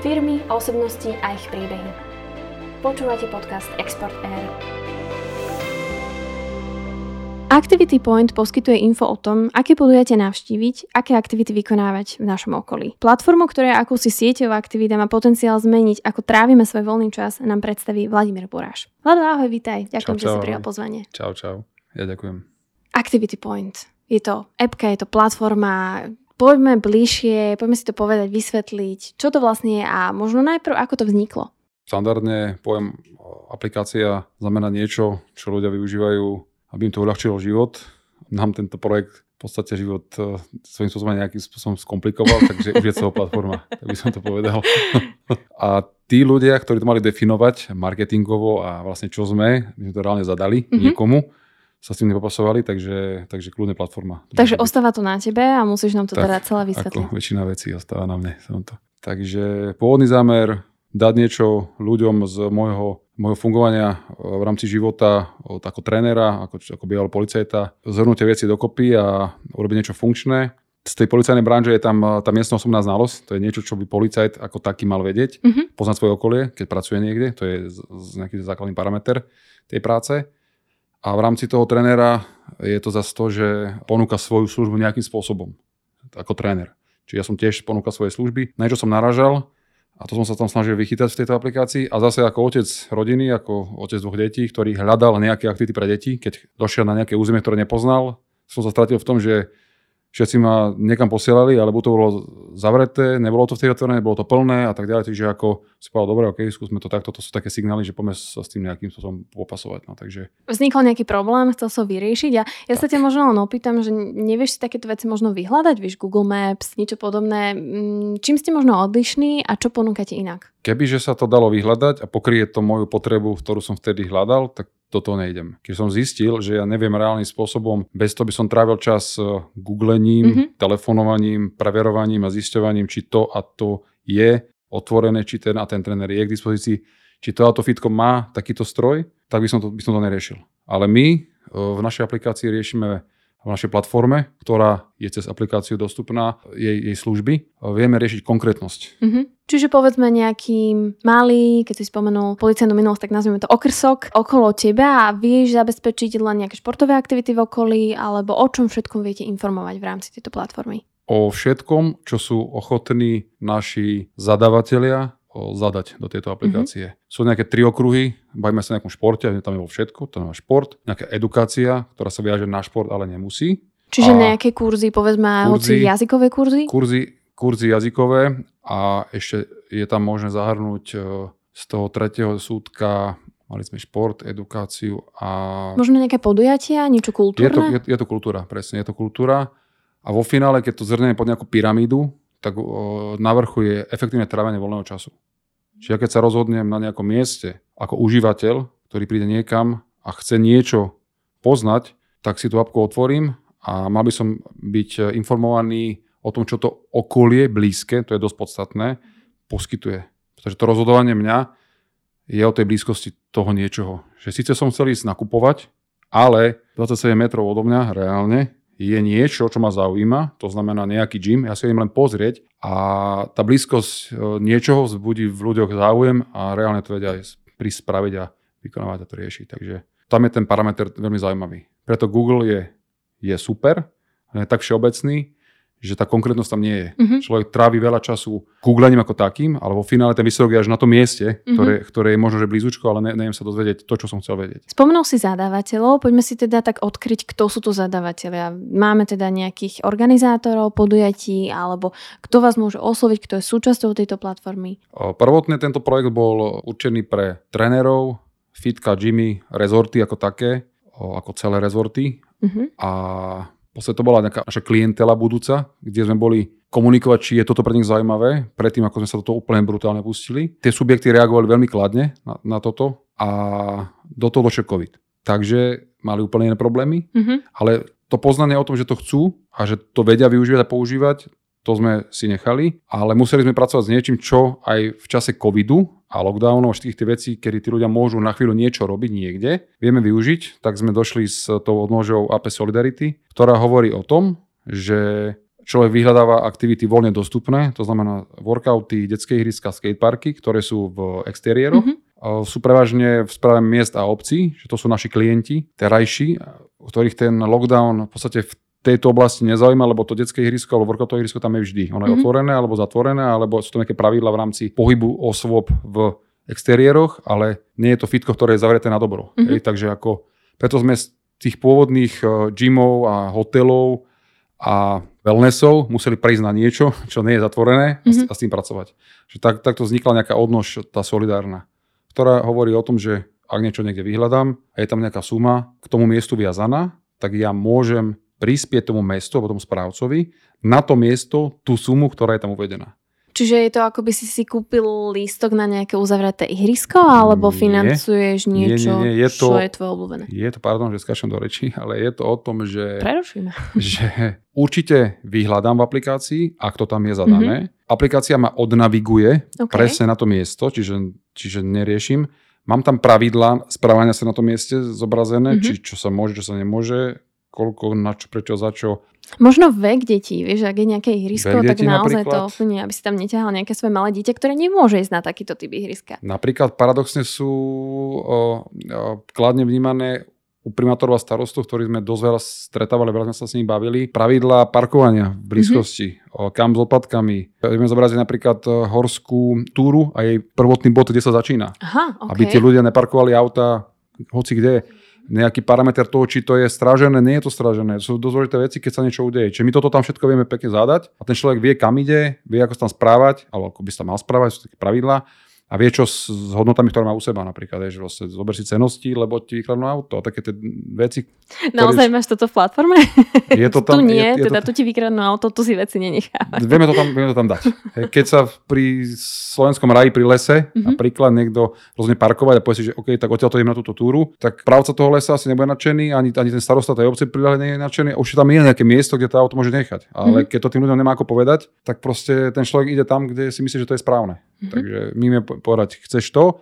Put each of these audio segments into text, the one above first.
Firmy, osobnosti a ich príbehy. Počúvate podcast Export Air. Activity Point poskytuje info o tom, aké podujate navštíviť, aké aktivity vykonávať v našom okolí. Platformu, ktorá je akúsi sieťová aktivita, má potenciál zmeniť, ako trávime svoj voľný čas, nám predstaví Vladimír Boráš. Vlado, ahoj, vítaj. Ďakujem, čau, čau, že si prijal pozvanie. Čau, čau. Ja ďakujem. Activity Point. Je to appka, je to platforma, poďme bližšie, poďme si to povedať, vysvetliť, čo to vlastne je a možno najprv, ako to vzniklo. Štandardne pojem aplikácia znamená niečo, čo ľudia využívajú aby im to uľahčilo život. Nám tento projekt v podstate život e, svojím spôsobom nejakým spôsobom skomplikoval, takže už je celá platforma, tak by som to povedal. a tí ľudia, ktorí to mali definovať marketingovo a vlastne čo sme, my sme to reálne zadali mm-hmm. niekomu, sa s tým nepopasovali, takže, takže kľudne platforma. Takže ostáva to na tebe a musíš nám to tak, teda celé vysvetliť. Ako väčšina vecí ostáva na mne. Som to. Takže pôvodný zámer dať niečo ľuďom z môjho môjho fungovania e, v rámci života ako trénera, ako, ako bývalého policajta, zhrnúť veci dokopy a urobiť niečo funkčné. Z tej policajnej branže je tam e, tá miestna osobná znalosť, to je niečo, čo by policajt ako taký mal vedieť, mm-hmm. poznať svoje okolie, keď pracuje niekde, to je z, z nejaký základný parameter tej práce. A v rámci toho trénera je to zase to, že ponúka svoju službu nejakým spôsobom, ako tréner. Čiže ja som tiež ponúkal svoje služby, na niečo som naražal, a to som sa tam snažil vychytať v tejto aplikácii. A zase ako otec rodiny, ako otec dvoch detí, ktorý hľadal nejaké aktivity pre deti, keď došiel na nejaké územie, ktoré nepoznal, som sa stratil v tom, že všetci ma niekam posielali, alebo to bolo zavreté, nebolo to v tej otvorené, bolo to plné a tak ďalej. Takže ako si povedal, dobre, ok, skúsme to takto, to sú také signály, že poďme sa s tým nejakým spôsobom popasovať. No, takže... Vznikol nejaký problém, chcel som vyriešiť a ja tak. sa ťa možno len opýtam, že nevieš si takéto veci možno vyhľadať, vieš Google Maps, niečo podobné. Mm, čím ste možno odlišní a čo ponúkate inak? Kebyže sa to dalo vyhľadať a pokrie to moju potrebu, ktorú som vtedy hľadal, tak do toho nejdem. Keď som zistil, že ja neviem reálnym spôsobom, bez toho by som trávil čas e, googlením, mm-hmm. telefonovaním, preverovaním a zisťovaním, či to a to je otvorené, či ten a ten tréner je k dispozícii, či to a to fitko má takýto stroj, tak by som to, by som to neriešil. Ale my e, v našej aplikácii riešime v našej platforme, ktorá je cez aplikáciu dostupná, jej, jej služby, vieme riešiť konkrétnosť. Mm-hmm. Čiže povedzme nejaký malý, keď si spomenul policajnú minulosť, tak nazvime to okrsok okolo teba a vieš zabezpečiť len nejaké športové aktivity v okolí, alebo o čom všetkom viete informovať v rámci tejto platformy? O všetkom, čo sú ochotní naši zadavatelia zadať do tejto aplikácie. Mm-hmm. Sú nejaké tri okruhy, bavíme sa o nejakom športe, tam je vo všetko, to je šport, nejaká edukácia, ktorá sa viaže na šport, ale nemusí. Čiže a nejaké kurzy, povedzme, kurzy, hoci jazykové kurzy? Kurzy, kurzy jazykové a ešte je tam možné zahrnúť e, z toho tretieho súdka Mali sme šport, edukáciu a... Možno nejaké podujatia, niečo kultúrne? Je to, je, je to kultúra, presne, je to kultúra. A vo finále, keď to zhrnieme pod nejakú pyramídu, tak na vrchu je efektívne trávenie voľného času. Čiže keď sa rozhodnem na nejakom mieste ako užívateľ, ktorý príde niekam a chce niečo poznať, tak si tú apku otvorím a mal by som byť informovaný o tom, čo to okolie blízke, to je dosť podstatné, poskytuje. Pretože to rozhodovanie mňa je o tej blízkosti toho niečoho. Že síce som chcel ísť nakupovať, ale 27 metrov odo mňa reálne je niečo, čo ma zaujíma, to znamená nejaký gym, ja si idem len pozrieť a tá blízkosť e, niečoho vzbudí v ľuďoch záujem a reálne to vedia aj prísť spraviť a vykonávať a to riešiť. Takže tam je ten parameter veľmi zaujímavý. Preto Google je, je super, ale je tak všeobecný, že tá konkrétnosť tam nie je. Mm-hmm. Človek trávi veľa času googlením ako takým, ale vo finále ten výsledok je až na tom mieste, mm-hmm. ktoré, ktoré je možno, že blízučko, ale ne, neviem sa dozvedieť to, čo som chcel vedieť. Spomenul si zadávateľov, poďme si teda tak odkryť, kto sú to zadávateľia. Máme teda nejakých organizátorov, podujatí, alebo kto vás môže osloviť, kto je súčasťou tejto platformy? Prvotne tento projekt bol určený pre trénerov, fitka, gymy, rezorty ako také, ako celé rezorty. Mm-hmm. A Vlastne to bola nejaká naša klientela budúca, kde sme boli komunikovať, či je toto pre nich zaujímavé, predtým ako sme sa toto úplne brutálne pustili. Tie subjekty reagovali veľmi kladne na, na toto a do toho došiel COVID. Takže mali úplne iné problémy, mm-hmm. ale to poznanie o tom, že to chcú a že to vedia využívať a používať, to sme si nechali, ale museli sme pracovať s niečím, čo aj v čase covidu a lockdownov, všetkých tých vecí, kedy tí ľudia môžu na chvíľu niečo robiť niekde, vieme využiť, tak sme došli s tou odnožou AP Solidarity, ktorá hovorí o tom, že človek vyhľadáva aktivity voľne dostupné, to znamená workouty, detské ihriska, skateparky, ktoré sú v exteriéroch. Mm-hmm. Sú prevažne v správe miest a obcí, že to sú naši klienti, terajší, ktorých ten lockdown v podstate v tejto oblasti nezaujíma, lebo to detské ihrisko alebo workoutové ihrisko tam je vždy. Ono je mm-hmm. otvorené alebo zatvorené, alebo sú to nejaké pravidla v rámci pohybu osôb v exteriéroch, ale nie je to fitko, ktoré je zavreté na dobro. Mm-hmm. Hej, takže ako, preto sme z tých pôvodných uh, gymov a hotelov a wellnessov museli prejsť na niečo, čo nie je zatvorené mm-hmm. a, s tým pracovať. Že tak, takto vznikla nejaká odnož, tá solidárna, ktorá hovorí o tom, že ak niečo niekde vyhľadám a je tam nejaká suma k tomu miestu viazaná, tak ja môžem prispieť tomu mestu alebo tomu správcovi na to miesto tú sumu, ktorá je tam uvedená. Čiže je to ako by si si kúpil lístok na nejaké uzavreté ihrisko, alebo nie, financuješ niečo, nie, nie, nie. Je to, čo je tvoje obľúbené? Je to, pardon, že skáčem do reči, ale je to o tom, že, Prerušíme. že určite vyhľadám v aplikácii, ak to tam je zadané. Mm-hmm. Aplikácia ma odnaviguje okay. presne na to miesto, čiže, čiže neriešim. Mám tam pravidla správania sa na tom mieste zobrazené, mm-hmm. či čo sa môže, čo sa nemôže, koľko, na čo, prečo, za čo. Možno vek detí, vieš, ak je nejaké ihrisko, tak naozaj napríklad, to úplne, aby si tam neťahal nejaké svoje malé dieťa, ktoré nemôže ísť na takýto typ ihriska. Napríklad paradoxne sú o, o, kladne vnímané u primátorov a starostov, ktorí sme dosť veľa stretávali, veľa sme sa s nimi bavili, pravidla parkovania v blízkosti, mm-hmm. kam s odpadkami. Vieme zobraziť napríklad horskú túru a jej prvotný bod, kde sa začína. Aha, okay. Aby tí ľudia neparkovali auta hoci kde nejaký parameter toho, či to je stražené, nie je to stražené. Sú dôležité veci, keď sa niečo udeje. Čiže my toto tam všetko vieme pekne zadať a ten človek vie, kam ide, vie, ako sa tam správať, alebo ako by sa mal správať, sú také pravidlá a vie čo s, s hodnotami, ktoré má u seba napríklad, že vlastne zober si cenosti, lebo ti vykradnú auto a také tie veci. Naozaj ktoré... máš toto v platforme? Je to tam, tu nie, je, je teda to... tu ti vykradnú auto, tu si veci nenechávať. Vieme to tam, vieme to tam dať. Keď sa pri slovenskom raji pri lese mm-hmm. napríklad niekto rozhodne parkovať a povie si, že OK, tak odtiaľ to idem na túto túru, tak právca toho lesa asi nebude nadšený, ani, ani ten starosta tej obce priľahlej nie je nadšený, už tam je nejaké miesto, kde to auto môže nechať. Ale mm-hmm. keď to tým ľuďom nemá ako povedať, tak proste ten človek ide tam, kde si myslí, že to je správne. Mm-hmm. Takže my vieme povedať, chceš to,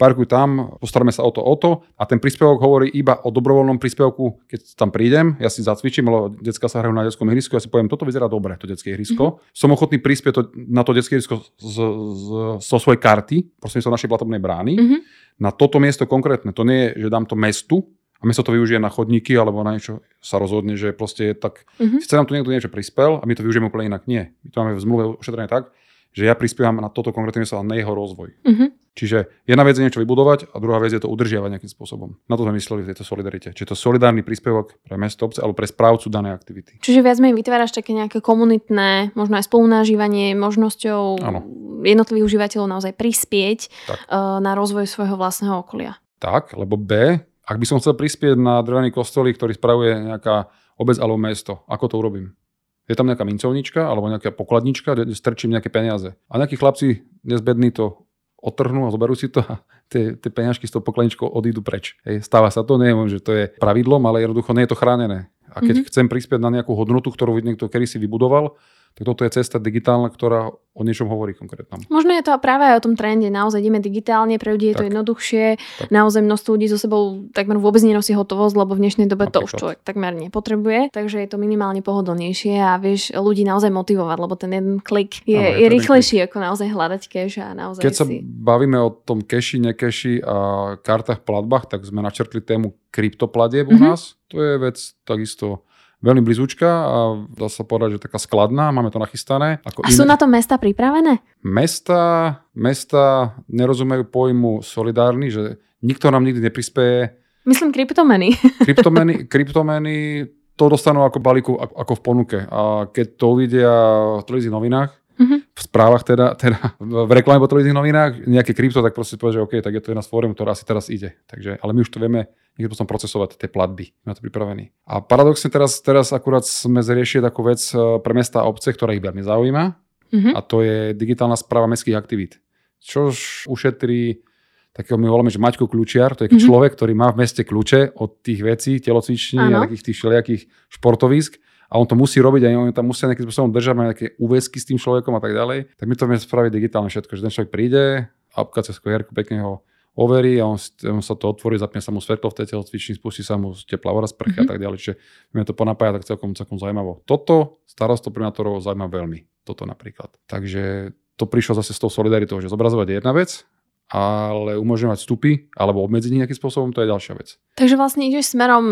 parkuj tam, postaráme sa o to, o to a ten príspevok hovorí iba o dobrovoľnom príspevku, keď tam prídem, ja si zacvičím, lebo detská sa hrajú na detskom ihrisku, ja si poviem, toto vyzerá dobre, to detské ihrisko. Mm-hmm. Som ochotný prispieť to, na to detské ihrisko z, z, zo svojej karty, prosím sa našej platobnej brány, mm-hmm. na toto miesto konkrétne. To nie je, že dám to mestu, a mesto to využije na chodníky alebo na niečo sa rozhodne, že proste je tak, mm-hmm. sice nám tu niekto niečo prispel a my to využijeme úplne inak. Nie. My to máme v zmluve ošetrené tak, že ja prispievam na toto konkrétne miesto a na jeho rozvoj. Mm-hmm. Čiže jedna vec je niečo vybudovať a druhá vec je to udržiavať nejakým spôsobom. Na to sme mysleli v tejto solidarite. Čiže to solidárny príspevok pre mesto, obce alebo pre správcu danej aktivity. Čiže viac menej vytváraš také nejaké komunitné, možno aj spolunážívanie možnosťou ano. jednotlivých užívateľov naozaj prispieť tak. Eh, na rozvoj svojho vlastného okolia. Tak, lebo B, ak by som chcel prispieť na drvený kostolík, ktorý spravuje nejaká obec alebo mesto, ako to urobím? Je tam nejaká mincovnička alebo nejaká pokladnička, kde strčím nejaké peniaze. A nejakí chlapci nezbední to otrhnú a zoberú si to a tie, tie peňažky s tou pokladničkou odídu preč. Hej, stáva sa to, neviem, že to je pravidlom, ale jednoducho nie je to chránené. A keď mm-hmm. chcem prispieť na nejakú hodnotu, ktorú niekto kedy si vybudoval, tak toto je cesta digitálna, ktorá o niečom hovorí konkrétne. Možno je to práve aj o tom trende. Naozaj ideme digitálne, pre ľudí je tak. to jednoduchšie. Tak. Naozaj množstvo ľudí so sebou takmer vôbec nenosí hotovosť, lebo v dnešnej dobe Napríklad. to už človek takmer nepotrebuje. Takže je to minimálne pohodlnejšie a vieš ľudí naozaj motivovať, lebo ten jeden klik je, ano, je, je rýchlejší ako naozaj hľadať cash a naozaj Keď si... sa bavíme o tom cashi, necashi a kartách platbách, tak sme načrtli tému kryptoplatieb mm-hmm. u mhm. nás. To je vec takisto veľmi blízučka a dá sa povedať, že taká skladná, máme to nachystané. Ako a iné. sú na to mesta pripravené? Mesta, mesta nerozumejú pojmu solidárny, že nikto nám nikdy neprispieje. Myslím kryptomeny. kryptomeny, kryptomeny to dostanú ako balíku, ako v ponuke. A keď to uvidia v televíznych novinách, mm-hmm. v správach teda, teda v reklame po televíznych novinách, nejaké krypto, tak proste povie, že OK, tak je to jedna z fóriem, ktorá asi teraz ide. Takže, ale my už to vieme niekto potom procesovať tie platby. Sme to pripravení. A paradoxne teraz, teraz akurát sme zriešili takú vec e, pre mesta a obce, ktorá ich veľmi zaujíma. Mm-hmm. A to je digitálna správa mestských aktivít. Čo ušetrí takého my voláme, že Maťko kľúčiar, to je mm-hmm. človek, ktorý má v meste kľúče od tých vecí, telocviční a takých tých všelijakých športovísk a on to musí robiť a oni tam musia nejakým spôsobom držať, nejaké úväzky s tým človekom a tak ďalej, tak my to vieme spraviť digitálne všetko, že ten človek príde, apka cez qr pekne ho overí a on, on sa to otvorí, zapne sa mu svetlo v tej telocvični, spustí sa mu teplá voda sprcha mm-hmm. a tak ďalej. Čiže vieme to ponapájať tak celkom, celkom zaujímavo. Toto starostvo primátorov zaujíma veľmi. Toto napríklad. Takže to prišlo zase s tou solidaritou, že zobrazovať je jedna vec, ale umožňovať vstupy alebo obmedzenie nejakým spôsobom, to je ďalšia vec. Takže vlastne ideš smerom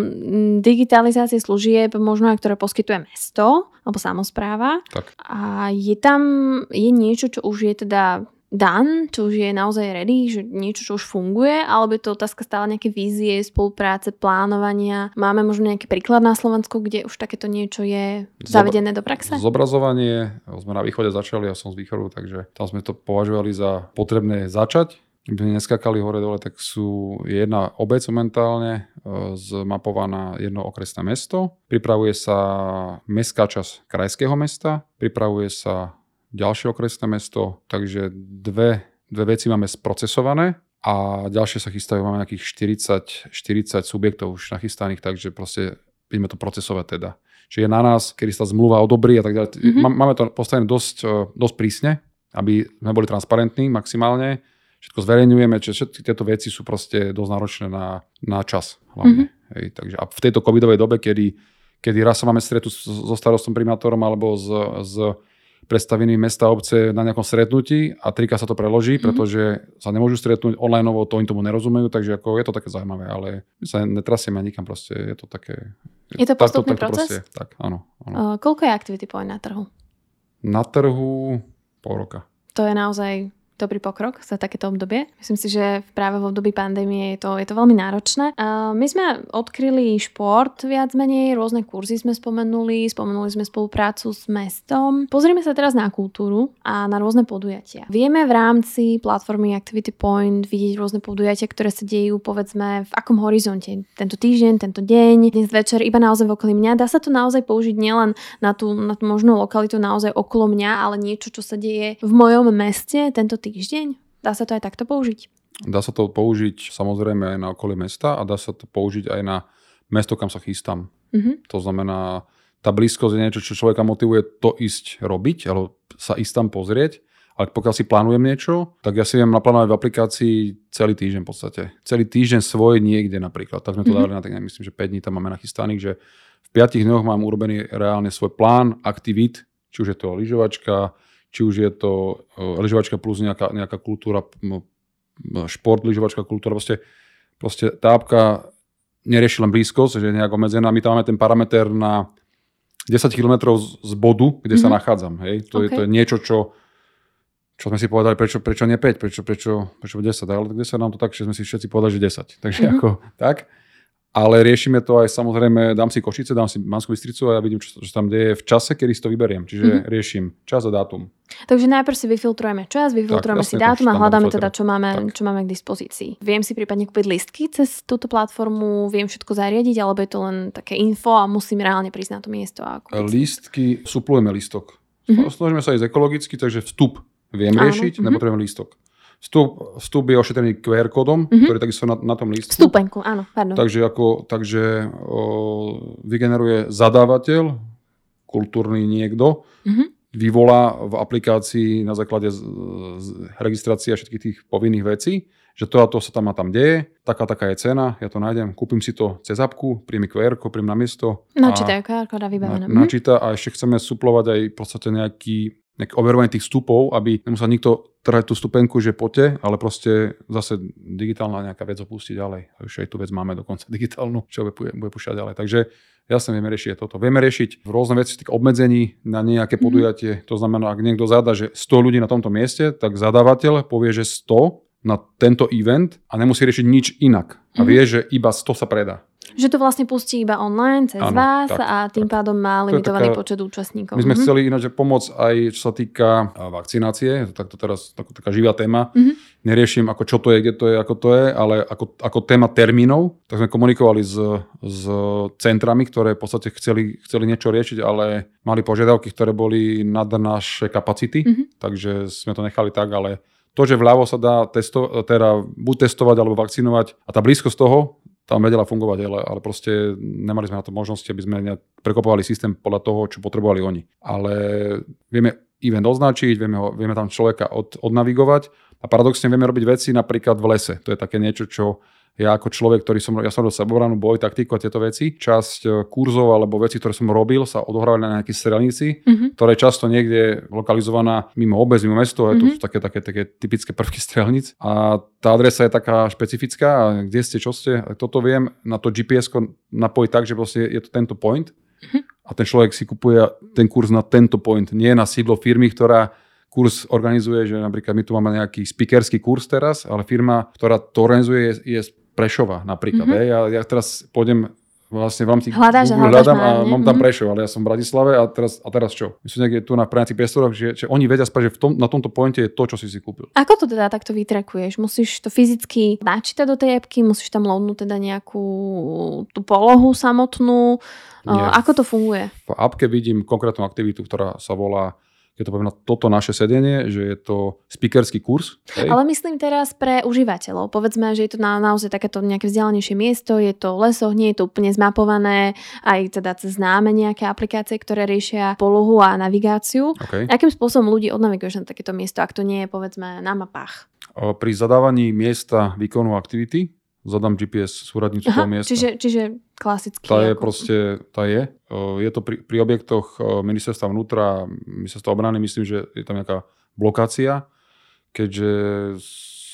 digitalizácie služieb, možno aj ktoré poskytuje mesto alebo samozpráva. Tak. A je tam, je niečo, čo už je teda dan, čo už je naozaj ready, že niečo, čo už funguje, alebo je to otázka stále nejaké vízie, spolupráce, plánovania. Máme možno nejaký príklad na Slovensku, kde už takéto niečo je zavedené do praxe? Zobrazovanie, sme na východe začali, ja som z východu, takže tam sme to považovali za potrebné začať. Sme neskakali hore dole, tak sú jedna obec momentálne e, zmapovaná jedno okresné mesto. Pripravuje sa mestská časť krajského mesta, pripravuje sa ďalšie okresné mesto, takže dve, dve veci máme sprocesované a ďalšie sa chystajú, máme nejakých 40, 40 subjektov už nachystaných, takže proste ideme to procesovať teda. Čiže je na nás, kedy sa zmluva odobrí a tak ďalej. Mm-hmm. Máme to postavené dosť, e, dosť prísne, aby sme boli transparentní maximálne. Všetko zverejňujeme, čiže všetky tieto veci sú proste dosť náročné na, na čas hlavne. Mm-hmm. Hej, takže a v tejto covidovej dobe, kedy, kedy raz sa máme stretu so starostom primátorom alebo s, s predstavení mesta a obce na nejakom stretnutí a trika sa to preloží, mm-hmm. pretože sa nemôžu stretnúť online, to oni tomu nerozumejú, takže ako je to také zaujímavé, ale my sa netrasieme nikam proste, je to také... Je to postupný takto, proces? Proste, tak, áno. áno. Uh, koľko je Activity Point na trhu? Na trhu pol roka. To je naozaj dobrý pokrok za takéto obdobie. Myslím si, že práve v období pandémie je to, je to veľmi náročné. My sme odkryli šport viac menej, rôzne kurzy sme spomenuli, spomenuli sme spoluprácu s mestom. Pozrieme sa teraz na kultúru a na rôzne podujatia. Vieme v rámci platformy Activity Point vidieť rôzne podujatia, ktoré sa dejú povedzme v akom horizonte. Tento týždeň, tento deň, dnes večer, iba naozaj okolí mňa. Dá sa to naozaj použiť nielen na tú, na tú možnú lokalitu naozaj okolo mňa, ale niečo, čo sa deje v mojom meste tento týždeň týždeň? Dá sa to aj takto použiť? Dá sa to použiť samozrejme aj na okolie mesta a dá sa to použiť aj na mesto, kam sa chystám. Mm-hmm. To znamená, tá blízkosť je niečo, čo človeka motivuje to ísť robiť, alebo sa ísť tam pozrieť. Ale pokiaľ si plánujem niečo, tak ja si viem naplánovať v aplikácii celý týždeň v podstate. Celý týždeň svoj niekde napríklad. Tak sme to mm-hmm. dali na tak, myslím, že 5 dní tam máme nachystaných, že v 5 dňoch mám urobený reálne svoj plán aktivít, či už je to lyžovačka, či už je to uh, lyžovačka plus nejaká, nejaká kultúra, šport, lyžovačka kultúra, proste, proste tá apka nerieši len blízkosť, že je nejak obmedzená. My tam máme ten parameter na 10 km z bodu, kde mm-hmm. sa mhm. nachádzam. Hej? To, okay. je, to je niečo, čo, čo sme si povedali, prečo, prečo nie 5, prečo, prečo, prečo 10, ale kde sa nám to tak, že sme si všetci povedali, že 10. Takže mm-hmm. ako tak ale riešime to aj samozrejme, dám si Košice, dám si Manskú Bystricu a ja vidím, čo, čo tam deje v čase, kedy si to vyberiem. Čiže mm-hmm. riešim čas a dátum. Takže najprv si vyfiltrujeme čas, vyfiltrujeme tak, si dátum a hľadáme teda, čo máme, čo máme k dispozícii. Viem si prípadne kúpiť listky cez túto platformu, viem všetko zariadiť, alebo je to len také info a musím reálne prísť na to miesto. A. Listky, suplujeme listok. Mm-hmm. Snažíme sa ísť ekologicky, takže vstup viem riešiť, Áno. nepotrebujem lístok. Vstup, vstup je ošetrený QR kódom, mm-hmm. ktorý takisto na, na tom lístku. Vstupenku, áno, pardon. Takže, ako, takže o, vygeneruje zadávateľ, kultúrny niekto, mm-hmm. vyvolá v aplikácii na základe z, z registrácie všetkých tých povinných vecí, že to a to sa tam a tam deje, taká taká je cena, ja to nájdem, kúpim si to cez apku, príjmi QR, príjm na miesto. Načítajú QR kóda vybavené. Na, načíta a ešte chceme suplovať aj v podstate nejaký nejaké overovanie tých vstupov, aby nemusel nikto trhať tú stupenku, že poďte, ale proste zase digitálna nejaká vec opustiť ďalej. Už aj tú vec máme dokonca digitálnu, čo bude, bude púšťať ďalej. Takže jasne vieme riešiť toto. Vieme riešiť rôzne veci tých obmedzení na nejaké mhm. podujatie. Mm-hmm. To znamená, ak niekto zadá, že 100 ľudí na tomto mieste, tak zadávateľ povie, že 100 na tento event a nemusí riešiť nič inak. A vie, mhm. že iba 100 sa predá. Že to vlastne pustí iba online cez ano, vás tak, a tým tak. pádom má limitovaný taká, počet účastníkov. My sme mm-hmm. chceli ináč pomôcť aj čo sa týka vakcinácie, tak to teraz tak, taká živá téma. Mm-hmm. Neriešim ako čo to je, kde to je, ako to je, ale ako, ako téma termínov, tak sme komunikovali s, s centrami, ktoré v podstate chceli, chceli niečo riešiť, ale mali požiadavky, ktoré boli nad naše kapacity, mm-hmm. takže sme to nechali tak, ale to, že vľavo sa dá testo, teda buď testovať alebo vakcinovať a tá blízkosť toho tam vedela fungovať, ale, ale proste nemali sme na to možnosti, aby sme prekopovali systém podľa toho, čo potrebovali oni. Ale vieme event označiť, vieme, ho, vieme tam človeka od, odnavigovať a paradoxne vieme robiť veci napríklad v lese. To je také niečo, čo ja ako človek, ktorý som, ja som robil sebobranu, boj, taktiku a tieto veci, časť e, kurzov alebo veci, ktoré som robil, sa odohrávali na nejakej strelnici, mm-hmm. ktorá je často niekde lokalizovaná mimo obec, mimo mesto, mm-hmm. to sú také, také, také typické prvky strelnic. A tá adresa je taká špecifická, a kde ste, čo ste, toto viem na to GPS napojiť tak, že proste je to tento point mm-hmm. a ten človek si kupuje ten kurz na tento point, nie na sídlo firmy, ktorá kurz organizuje, že napríklad my tu máme nejaký speakerský kurz teraz, ale firma, ktorá to organizuje, je, je Prešova napríklad. Mm-hmm. Ja, ja teraz pôjdem vlastne v rámci Hľadáš, Google hľadám a mám tam mhm. Prešov, ale ja som v Bratislave a teraz, a teraz čo? My sú niekde tu na prenácich priestoroch, že, že oni vedia spať, že v tom, na tomto pointe je to, čo si si kúpil. Ako to teda takto vytrekuješ? Musíš to fyzicky načítať do tej appky, musíš tam loadnúť teda nejakú tú polohu samotnú. Nie. Ako to funguje? V appke vidím konkrétnu aktivitu, ktorá sa volá keď to poviem na toto naše sedenie, že je to speakerský kurz. Hej. Ale myslím teraz pre užívateľov. Povedzme, že je to na, naozaj takéto nejaké vzdialenejšie miesto, je to lesoch, nie je to úplne zmapované, aj teda cez známe nejaké aplikácie, ktoré riešia polohu a navigáciu. Okay. Akým spôsobom ľudí odnaviguješ na takéto miesto, ak to nie je povedzme na mapách? Pri zadávaní miesta výkonu aktivity zadám GPS súradnicu toho miesta. Čiže, čiže klasicky. Tá je ako... proste, tá je. Je to pri, pri objektoch ministerstva vnútra, ministerstva obrany, myslím, že je tam nejaká blokácia, keďže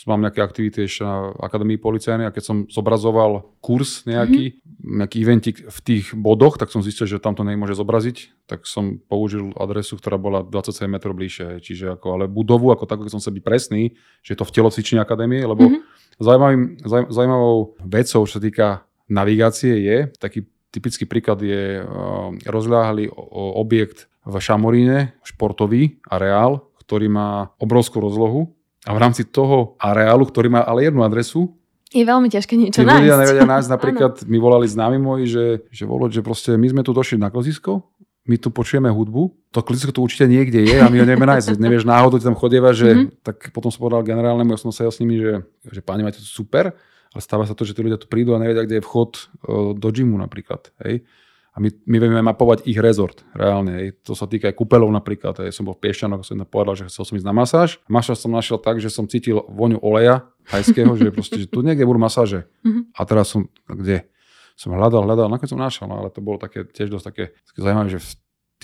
mám nejaké aktivity ešte na Akadémii policajnej a keď som zobrazoval kurz nejaký, mm-hmm. nejaký eventik v tých bodoch, tak som zistil, že tam to nemôže zobraziť, tak som použil adresu, ktorá bola 27 metrov bližšie. Čiže ako, ale budovu ako takú, keď som sa byť presný, že je to v telocvični akadémie, lebo mm-hmm Zaujímavým, zaujímavou vecou, čo sa týka navigácie je, taký typický príklad je uh, rozľahlý objekt v Šamoríne, športový areál, ktorý má obrovskú rozlohu a v rámci toho areálu, ktorý má ale jednu adresu, je veľmi ťažké niečo nájsť. ľudia nevedia nájsť. Napríklad mi volali známi moji, že, že volať, že proste my sme tu došli na klozisko, my tu počujeme hudbu, to klizisko tu určite niekde je a my ho nevieme nájsť. Nevieš náhodou, tam chodieva, že mm-hmm. tak potom som povedal generálnemu, ja som sa s nimi, že, že páni, máte to super, ale stáva sa to, že tí ľudia tu prídu a nevedia, kde je vchod uh, do gymu napríklad. Hej? A my, my vieme mapovať ich rezort reálne. Hej. To sa týka aj kúpeľov napríklad. Hej. Som bol v Piešťanoch, som povedal, že chcel som ísť na masáž. Masáž som našiel tak, že som cítil voňu oleja hajského, že, proste, že tu niekde budú masáže. Mm-hmm. A teraz som, kde? Som hľadal, hľadal, nakoniec som našiel, no, ale to bolo také, tiež dosť také, také zaujímavé, že v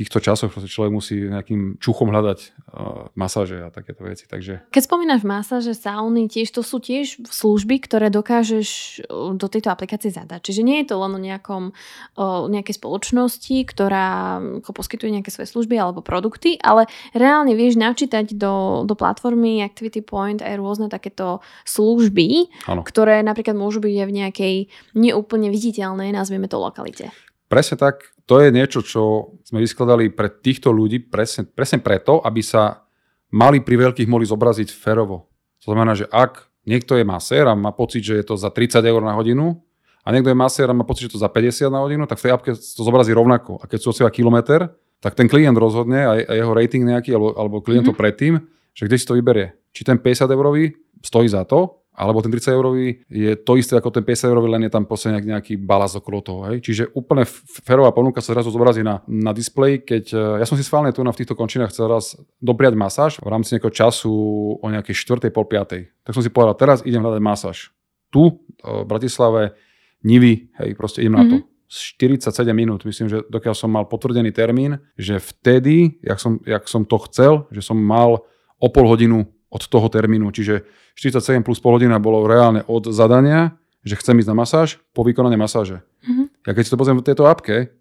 týchto časoch človek musí nejakým čuchom hľadať uh, masáže a takéto veci. Takže... Keď spomínaš masáže, sauny, tiež to sú tiež služby, ktoré dokážeš do tejto aplikácie zadať. Čiže nie je to len o nejakom, o nejakej spoločnosti, ktorá poskytuje nejaké svoje služby alebo produkty, ale reálne vieš načítať do, do platformy Activity Point aj rôzne takéto služby, ano. ktoré napríklad môžu byť aj v nejakej neúplne viditeľnej, nazvieme to, lokalite. Presne tak. To je niečo, čo sme vyskladali pre týchto ľudí presne, presne preto, aby sa mali pri veľkých mohli zobraziť férovo. To znamená, že ak niekto je masér a má pocit, že je to za 30 eur na hodinu a niekto je masér a má pocit, že je to za 50 na hodinu, tak v tej apke to zobrazí rovnako. A keď sú od kilometr, tak ten klient rozhodne a jeho rating nejaký, alebo, alebo klientov mm-hmm. predtým, že kde si to vyberie. Či ten 50 eurový stojí za to, alebo ten 30 eurový je to isté ako ten 50 eurový, len je tam proste nejaký, balaz okolo toho. Hej? Čiže úplne férová ponuka sa zrazu zobrazí na, na displeji, keď e, ja som si schválne tu na v týchto končinách chcel raz dopriať masáž v rámci nejakého času o nejakej 4. pol 5. Tak som si povedal, teraz idem hľadať masáž. Tu e, v Bratislave Nivy, hej, proste idem mm-hmm. na to. 47 mhm. minút, myslím, že dokiaľ som mal potvrdený termín, že vtedy, jak som, jak som to chcel, že som mal o pol hodinu od toho termínu. Čiže 47 plus pol hodina bolo reálne od zadania, že chcem ísť na masáž, po vykonaní masáže. Mm-hmm. Ja keď si to pozriem v tejto apke,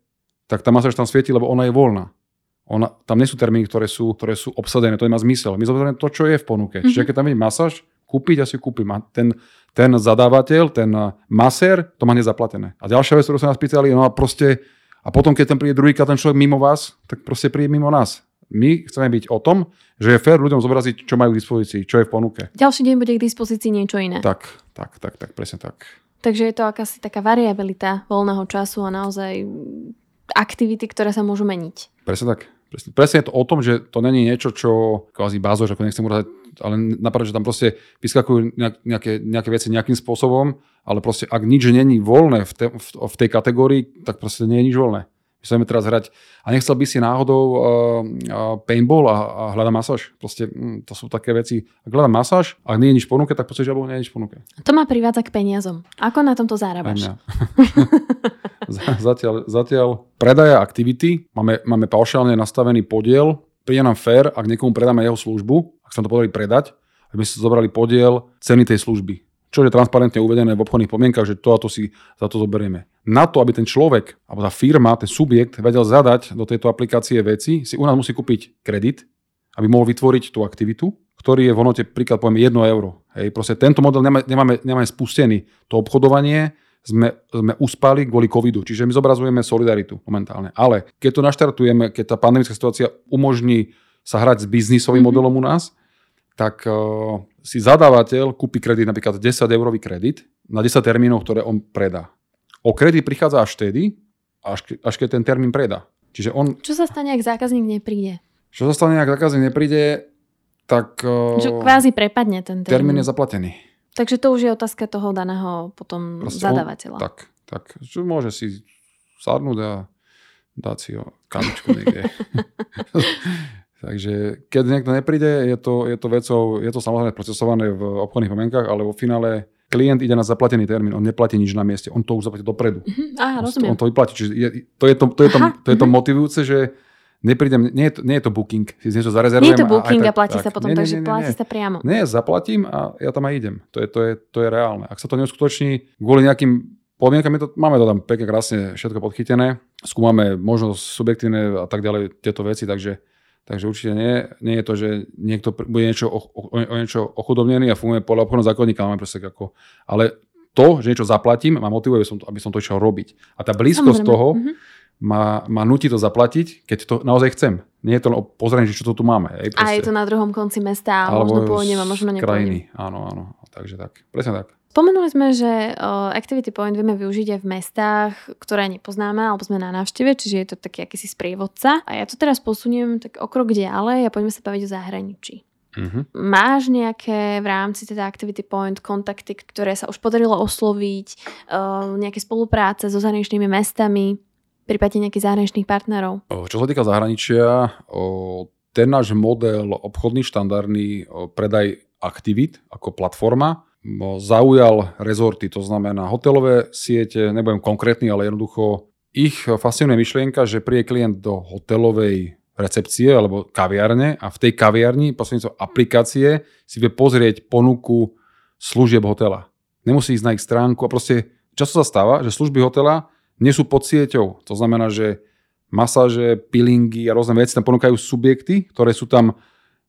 tak tá masáž tam svieti, lebo ona je voľná. Ona, tam nie sú termíny, ktoré sú, ktoré sú obsadené, to nemá zmysel. My zoberieme to, čo je v ponuke. Mm-hmm. Čiže keď tam vidím masáž, kúpiť, ja si kúpim. A ten, ten zadávateľ, ten masér, to má nezaplatené. A ďalšia vec, ktorú sa nás pýtali, no a proste, a potom, keď ten príde druhýkrát ten človek mimo vás, tak proste príde mimo nás my chceme byť o tom, že je fér ľuďom zobraziť, čo majú k dispozícii, čo je v ponuke. Ďalší deň bude k dispozícii niečo iné. Tak, tak, tak, tak, presne tak. Takže je to akási taká variabilita voľného času a naozaj aktivity, ktoré sa môžu meniť. Presne tak. Presne, presne je to o tom, že to není niečo, čo kvázi bázoš, ako nechcem urazať, ale napadá, že tam proste vyskakujú nejaké, nejaké veci nejakým spôsobom, ale proste ak nič není voľné v, te, v, v tej kategórii, tak proste nie je nič voľné. Sa teraz hrať a nechcel by si náhodou uh, uh, paintball a, a hľadám masáž. Proste mm, to sú také veci. Ak hľadám masáž, ak nie je nič ponuke, tak podstate, alebo nie je nič ponuke. To ma privádza k peniazom. Ako na tomto zárabaš? zatiaľ, zatiaľ predaja aktivity, máme, máme paušálne nastavený podiel, príde nám fair, ak niekomu predáme jeho službu, ak sa to podarí predať, aby sme si zobrali podiel ceny tej služby čo je transparentne uvedené v obchodných podmienkach, že to a to si za to zoberieme. Na to, aby ten človek, alebo tá firma, ten subjekt vedel zadať do tejto aplikácie veci, si u nás musí kúpiť kredit, aby mohol vytvoriť tú aktivitu, ktorý je v hodnote, príklad poviem 1 euro. Hej, proste tento model nemáme, nemáme, nemáme spustený. To obchodovanie sme, sme uspali kvôli covidu, čiže my zobrazujeme solidaritu momentálne. Ale keď to naštartujeme, keď tá pandemická situácia umožní sa hrať s biznisovým mm-hmm. modelom u nás, tak uh, si zadávateľ kúpi kredit, napríklad 10 eurový kredit na 10 termínov, ktoré on predá. O kredit prichádza až vtedy, až, až keď ten termín predá. Čiže on... Čo sa stane, ak zákazník nepríde? Čo sa stane, ak zákazník nepríde, tak... Uh, kvázi prepadne ten termín. Termín je zaplatený. Takže to už je otázka toho daného potom Proste zadávateľa. On, tak, tak. Čo môže si sadnúť a dať si ho kamičku niekde. Takže keď niekto nepríde, je to, je to vecou, je to samozrejme procesované v obchodných pomienkach, ale vo finále klient ide na zaplatený termín, on neplatí nič na mieste, on to už zaplatí dopredu. Uh-huh. Rozumiem. On to vyplatí. Čiže je, to, je to, to, je to, to, je to uh-huh. motivujúce, že neprídem, nie je to, nie je to booking, si niečo zarezervujem. Nie je to booking a, a platí tak, sa potom, nie, takže nie, nie, platí sa priamo. Nie, zaplatím a ja tam aj idem. To je, to je, to je reálne. Ak sa to neuskutoční kvôli nejakým podmienkam, to, máme to tam pekne, krásne všetko podchytené, skúmame možnosť subjektívne a tak ďalej tieto veci, takže Takže určite nie, nie je to, že niekto bude niečo, o, o, o niečo ochudobnený a funguje podľa obchodného zákonníka, máme proste ako, ale to, že niečo zaplatím, ma motivuje, aby som to, aby som to išiel robiť. A tá blízkosť Samozrejme. toho mm-hmm. ma, ma nutí to zaplatiť, keď to naozaj chcem. Nie je to len o pozrení, že čo to tu máme. Hej, a je to na druhom konci mesta a možno pôjdem a možno nepôjdem. krajiny, áno, áno. Takže tak, presne tak. Spomenuli sme, že Activity Point vieme využiť aj v mestách, ktoré nepoznáme, alebo sme na návšteve, čiže je to taký akýsi sprievodca. A ja to teraz posuniem tak o krok ďalej a poďme sa baviť o zahraničí. Uh-huh. Máš nejaké v rámci teda Activity Point kontakty, ktoré sa už podarilo osloviť, nejaké spolupráce so zahraničnými mestami, prípadne nejakých zahraničných partnerov? Čo sa týka zahraničia, ten náš model obchodný, štandardný predaj aktivít ako platforma zaujal rezorty, to znamená hotelové siete, nebudem konkrétny, ale jednoducho ich fascinuje myšlienka, že príde klient do hotelovej recepcie alebo kaviarne a v tej kaviarni prostredníctvom aplikácie si vie pozrieť ponuku služieb hotela. Nemusí ísť na ich stránku a proste často sa stáva, že služby hotela nie sú pod sieťou. To znamená, že masáže, peelingy a rôzne veci tam ponúkajú subjekty, ktoré sú tam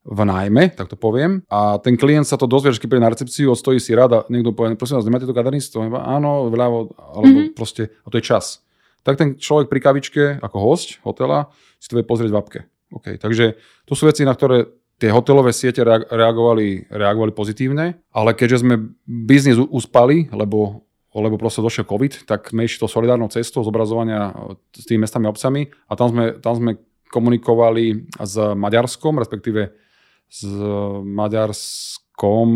v nájme, tak to poviem. A ten klient sa to dozvie, že keď príde na recepciu, odstojí si rada, niekto povie, prosím vás, nemáte to kaderníctvo? Áno, vľavo, alebo mm-hmm. proste, a to je čas. Tak ten človek pri kavičke, ako host hotela, si to vie pozrieť v apke. Okay, takže to sú veci, na ktoré tie hotelové siete reagovali, reagovali pozitívne, ale keďže sme biznis uspali, lebo lebo proste došiel COVID, tak sme išli to solidárnou cestou zobrazovania s tými mestami a obcami a tam sme, tam sme komunikovali s Maďarskom, respektíve s Maďarskom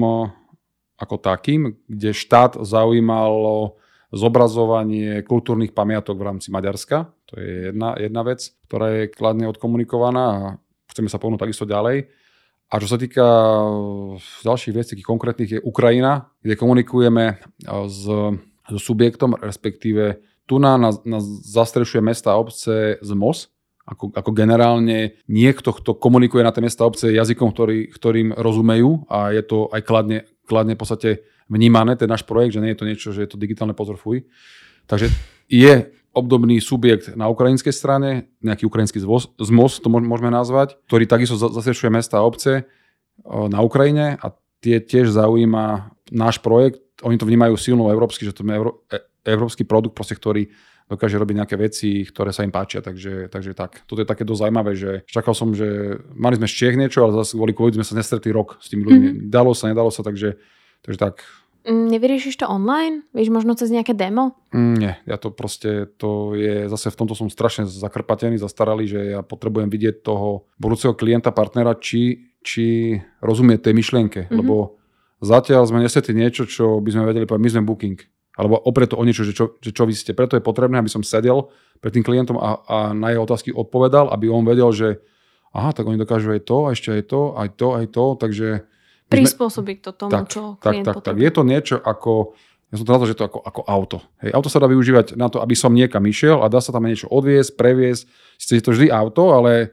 ako takým, kde štát zaujímalo zobrazovanie kultúrnych pamiatok v rámci Maďarska. To je jedna, jedna vec, ktorá je kladne odkomunikovaná a chceme sa pohnúť takisto ďalej. A čo sa týka ďalších vecí, konkrétnych, je Ukrajina, kde komunikujeme s, s subjektom, respektíve tu na, na, na zastrešuje mesta a obce z MOS, ako, ako generálne niekto, kto komunikuje na tie mesta obce jazykom, ktorý, ktorým rozumejú a je to aj kladne, kladne v podstate vnímané, ten náš projekt, že nie je to niečo, že je to digitálne pozor fuj. Takže je obdobný subjekt na ukrajinskej strane, nejaký ukrajinský zvoz, zmoz, to môžeme nazvať, ktorý takisto zasvedčuje mesta a obce na Ukrajine a tie tiež zaujíma náš projekt. Oni to vnímajú silno európsky, že to je e, európsky produkt, proste, ktorý dokáže robiť nejaké veci, ktoré sa im páčia. Takže, takže tak. Toto je také dosť zaujímavé, že čakal som, že mali sme z Čech niečo, ale zase kvôli COVID sme sa nestretli rok s tými ľuďmi. Mm-hmm. Dalo sa, nedalo sa, takže, takže tak. Mm, nevyriešiš to online? Vieš možno cez nejaké demo? Mm, nie, ja to proste, to je, zase v tomto som strašne zakrpatený, zastaralý, že ja potrebujem vidieť toho budúceho klienta, partnera, či, či rozumie tej myšlienke, mm-hmm. lebo zatiaľ sme nesvetli niečo, čo by sme vedeli povedať, my sme booking Alebo oprieť to o niečo, že čo, že čo vy ste. Preto je potrebné, aby som sedel pred tým klientom a, a na jeho otázky odpovedal, aby on vedel, že aha, tak oni dokážu aj to, a ešte aj to, aj to, aj to, takže... Prispôsobiť to tomu, tak, čo tak, tak, tak. Je to niečo ako, ja som to nazval, že to ako, ako auto. Hej, auto sa dá využívať na to, aby som niekam išiel a dá sa tam niečo odviesť, previesť. Sice je to vždy auto, ale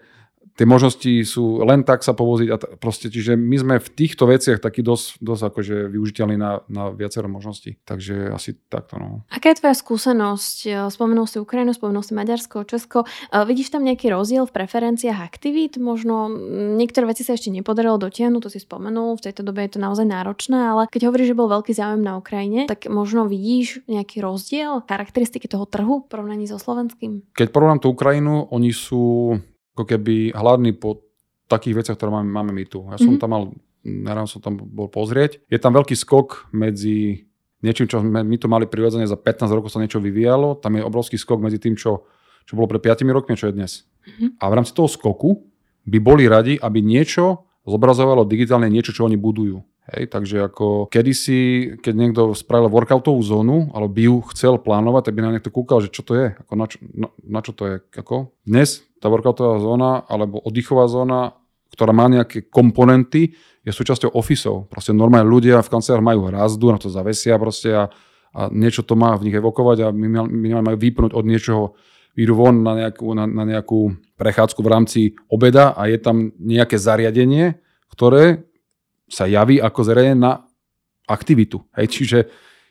tie možnosti sú len tak sa povoziť a t- proste, čiže my sme v týchto veciach taký dosť, dosť akože využiteľní na, na viacero možností. Takže asi takto. No. Aká je tvoja skúsenosť? Spomenul si Ukrajinu, spomenul si Maďarsko, Česko. Vidíš tam nejaký rozdiel v preferenciách aktivít? Možno niektoré veci sa ešte nepodarilo dotiahnuť, to si spomenul, v tejto dobe je to naozaj náročné, ale keď hovoríš, že bol veľký záujem na Ukrajine, tak možno vidíš nejaký rozdiel, charakteristiky toho trhu v porovnaní so slovenským? Keď porovnám tú Ukrajinu, oni sú ako keby hladný po takých veciach, ktoré máme, máme my tu. Ja som mm-hmm. tam mal, nerám som tam bol pozrieť. Je tam veľký skok medzi niečím, čo sme, my to mali prirodzene za 15 rokov sa niečo vyvíjalo. Tam je obrovský skok medzi tým, čo, čo bolo pred 5 rokmi a čo je dnes. Mm-hmm. A v rámci toho skoku by boli radi, aby niečo zobrazovalo digitálne niečo, čo oni budujú. Hej, takže ako kedysi, keď niekto spravil workoutovú zónu, alebo by ju chcel plánovať, tak by na niekto kúkal, že čo to je, ako na, čo, na, na čo to je. Ako. Dnes tá workoutová zóna alebo oddychová zóna, ktorá má nejaké komponenty, je súčasťou ofisov. Proste normálne ľudia v kanceláriách majú hrazdu, na to zavesia proste a, a niečo to má v nich evokovať a minimálne majú vypnúť od niečoho, výjdu von na nejakú, na, na nejakú prechádzku v rámci obeda a je tam nejaké zariadenie, ktoré sa javí ako zrejme na aktivitu. Hej? Čiže,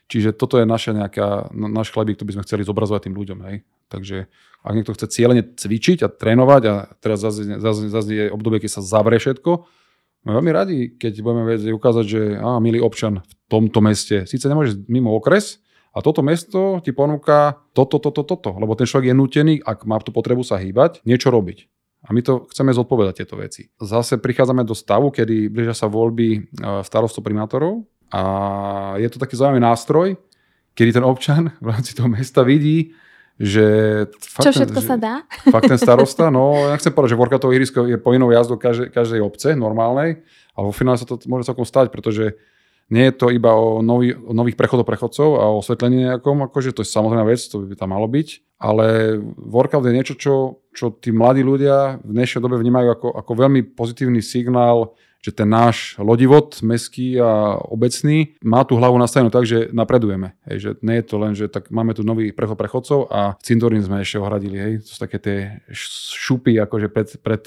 čiže toto je naša nejaká, náš chlebík, to by sme chceli zobrazovať tým ľuďom. Hej? Takže ak niekto chce cieľene cvičiť a trénovať a teraz zase je obdobie, keď sa zavrie všetko, sme veľmi radi, keď budeme vedieť ukázať, že á, milý občan v tomto meste, síce nemôžeš mimo okres, a toto mesto ti ponúka toto, toto, toto, lebo ten človek je nutený, ak má tú potrebu sa hýbať, niečo robiť. A my to chceme zodpovedať tieto veci. Zase prichádzame do stavu, kedy blížia sa voľby e, starostov primátorov a je to taký zaujímavý nástroj, kedy ten občan v rámci toho mesta vidí, že... Fakt Čo všetko ten, sa dá? Fakt ten starosta, no ja chcem povedať, že workoutové ihrisko je povinnou jazdou každej, každej obce, normálnej, ale vo finále sa to môže celkom stať, pretože nie je to iba o, nový, o nových prechodov prechodcov a o osvetlení nejakom, akože to je samozrejme vec, to by tam malo byť, ale workout je niečo, čo, čo tí mladí ľudia v dnešnej dobe vnímajú ako, ako veľmi pozitívny signál, že ten náš lodivod, meský a obecný, má tú hlavu nastavenú tak, že napredujeme. Hej, že nie je to len, že tak máme tu nový prechod prechodcov a cintorín sme ešte ohradili. Hej. To sú také tie šupy akože pred, pred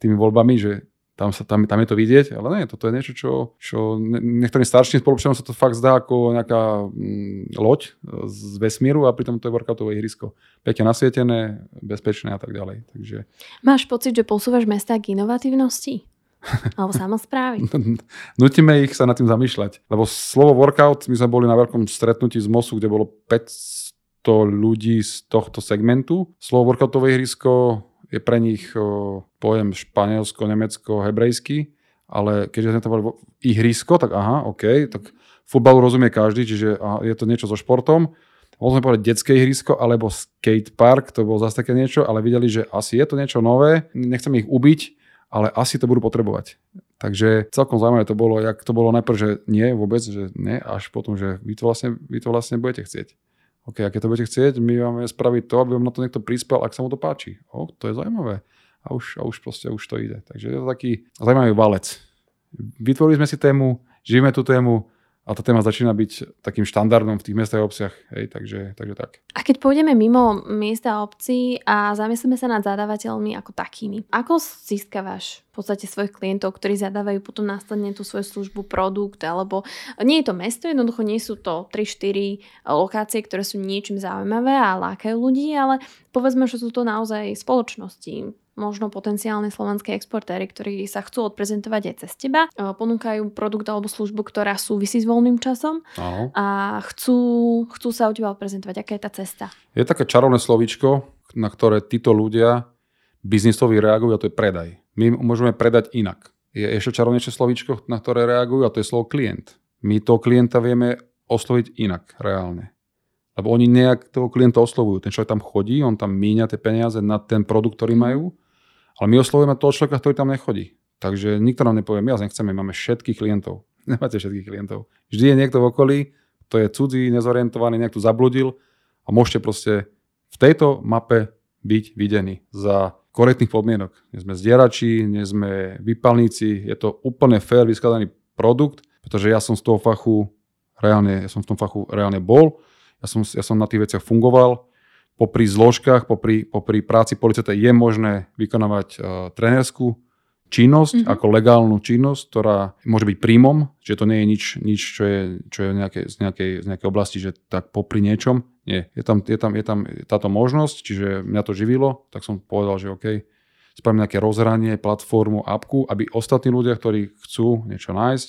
tými voľbami, že tam, sa, tam, tam je to vidieť, ale nie, toto je niečo, čo, čo niektorým starším spoločnom sa to fakt zdá ako nejaká mm, loď z vesmíru a pritom to je workoutové ihrisko. Pekne nasvietené, bezpečné a tak ďalej. Takže... Máš pocit, že posúvaš mesta k inovatívnosti? Alebo samozprávy. Nutíme ich sa nad tým zamýšľať. Lebo slovo workout, my sme boli na veľkom stretnutí z MOSu, kde bolo 500 ľudí z tohto segmentu. Slovo workoutové ihrisko je pre nich pojem španielsko, nemecko, hebrejsky, ale keďže sme to boli ihrisko, tak aha, OK, tak futbalu rozumie každý, čiže je to niečo so športom. Mohli sme povedať detské ihrisko alebo skate park, to bolo zase také niečo, ale videli, že asi je to niečo nové, nechceme ich ubiť, ale asi to budú potrebovať. Takže celkom zaujímavé to bolo, jak to bolo najprv, že nie vôbec, že nie, až potom, že vy to vlastne, vy to vlastne budete chcieť. OK, aké to budete chcieť, my máme spraviť to, aby vám na to niekto prispel, ak sa mu to páči. O, to je zaujímavé. A už, a už proste už to ide. Takže je to taký zaujímavý valec. Vytvorili sme si tému, žijeme tú tému, a tá téma začína byť takým štandardom v tých mestách a obciach. Hej, takže, takže tak. A keď pôjdeme mimo miesta a obcí a zamyslíme sa nad zadávateľmi ako takými, ako získavaš v podstate svojich klientov, ktorí zadávajú potom následne tú svoju službu, produkt, alebo nie je to mesto, jednoducho nie sú to 3-4 lokácie, ktoré sú niečím zaujímavé a lákajú ľudí, ale povedzme, že sú to naozaj spoločnosti, možno potenciálne slovenské exportéry, ktorí sa chcú odprezentovať aj cez teba, e, ponúkajú produkt alebo službu, ktorá súvisí s voľným časom a chcú, chcú sa u teba odprezentovať. Aká je tá cesta? Je také čarovné slovíčko, na ktoré títo ľudia biznisoví reagujú a to je predaj. My môžeme predať inak. Je ešte čarovnejšie slovíčko, na ktoré reagujú a to je slovo klient. My toho klienta vieme osloviť inak, reálne. Lebo oni nejak toho klienta oslovujú. Ten človek tam chodí, on tam míňa tie peniaze na ten produkt, ktorý mhm. majú ale my oslovujeme toho človeka, ktorý tam nechodí. Takže nikto nám nepovie, my vás nechceme, máme všetkých klientov. Nemáte všetkých klientov. Vždy je niekto v okolí, to je cudzí, nezorientovaný, nejak zabludil a môžete proste v tejto mape byť videní za korektných podmienok. Nie sme zdierači, nie sme vypalníci, je to úplne fair vyskladaný produkt, pretože ja som z toho fachu reálne, ja som v tom fachu reálne bol, ja som, ja som na tých veciach fungoval, popri zložkách, popri, popri práci policajta je možné vykonávať uh, trénerskú činnosť mm-hmm. ako legálnu činnosť, ktorá môže byť príjmom, že to nie je nič, nič čo je, čo je nejaké, z, nejakej, z nejakej oblasti, že tak popri niečom. Nie, je tam, je, tam, je tam táto možnosť, čiže mňa to živilo, tak som povedal, že OK, spravím nejaké rozhranie, platformu, apku, aby ostatní ľudia, ktorí chcú niečo nájsť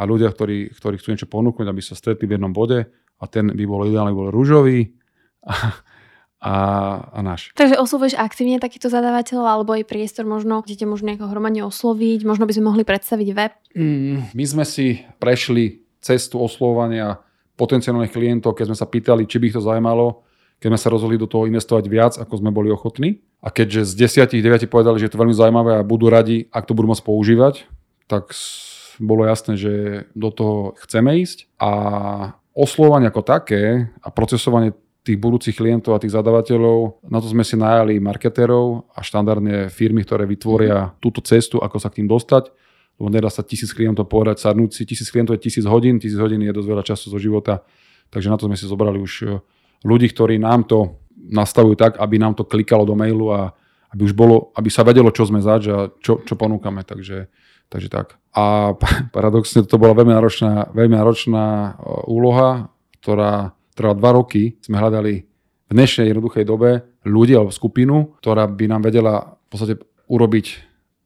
a ľudia, ktorí, ktorí chcú niečo ponúknuť, aby sa stretli v jednom bode a ten by bol ideálny, bol rúžový a, a, a náš. Takže oslovuješ aktívne takýto zadávateľov alebo aj priestor možno, kde ťa možno nejako hromadne osloviť, možno by sme mohli predstaviť web? Mm, my sme si prešli cestu oslovania potenciálnych klientov, keď sme sa pýtali, či by ich to zaujímalo, keď sme sa rozhodli do toho investovať viac, ako sme boli ochotní. A keďže z 10 9 povedali, že je to veľmi zaujímavé a budú radi, ak to budú môcť používať, tak bolo jasné, že do toho chceme ísť. A oslovanie ako také a procesovanie tých budúcich klientov a tých zadavateľov. Na to sme si najali marketérov a štandardne firmy, ktoré vytvoria túto cestu, ako sa k tým dostať. Lebo nedá sa tisíc klientov povedať, sadnúť si, tisíc klientov je tisíc hodín, tisíc hodín je dosť veľa času zo života. Takže na to sme si zobrali už e, ľudí, ktorí nám to nastavujú tak, aby nám to klikalo do mailu a aby už bolo, aby sa vedelo, čo sme zač a čo, čo ponúkame. Takže, takže tak. A paradoxne to bola veľmi náročná, veľmi náročná e, úloha, ktorá trvala dva roky, sme hľadali v dnešnej jednoduchej dobe ľudí alebo skupinu, ktorá by nám vedela v podstate urobiť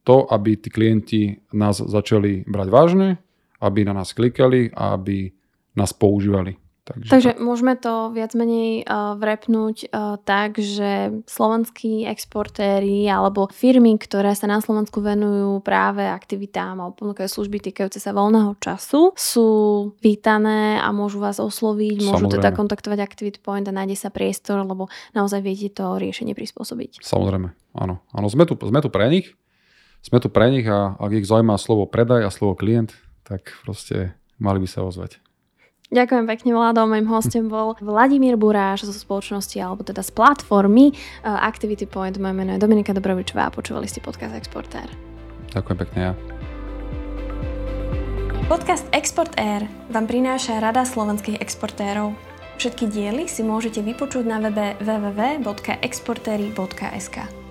to, aby tí klienti nás začali brať vážne, aby na nás klikali a aby nás používali. Takže, Takže môžeme to viac menej uh, vrepnúť uh, tak, že slovenskí exportéri alebo firmy, ktoré sa na Slovensku venujú práve aktivitám a ponúkajú služby týkajúce sa voľného času, sú vítané a môžu vás osloviť, môžu teda kontaktovať Activity Point a nájde sa priestor, lebo naozaj viete to riešenie prispôsobiť. Samozrejme, áno. áno sme, tu, sme tu pre nich, sme tu pre nich a ak ich zaujíma slovo predaj a slovo klient, tak proste mali by sa ozvať. Ďakujem pekne, Vlado. Mojím hostom bol Vladimír Buráš zo spoločnosti, alebo teda z platformy uh, Activity Point. Moje meno je Dominika Dobrovičová a počúvali ste podcast Exportér. Ďakujem pekne ja. Podcast Export Air vám prináša Rada slovenských exportérov. Všetky diely si môžete vypočuť na webe www.exportery.sk.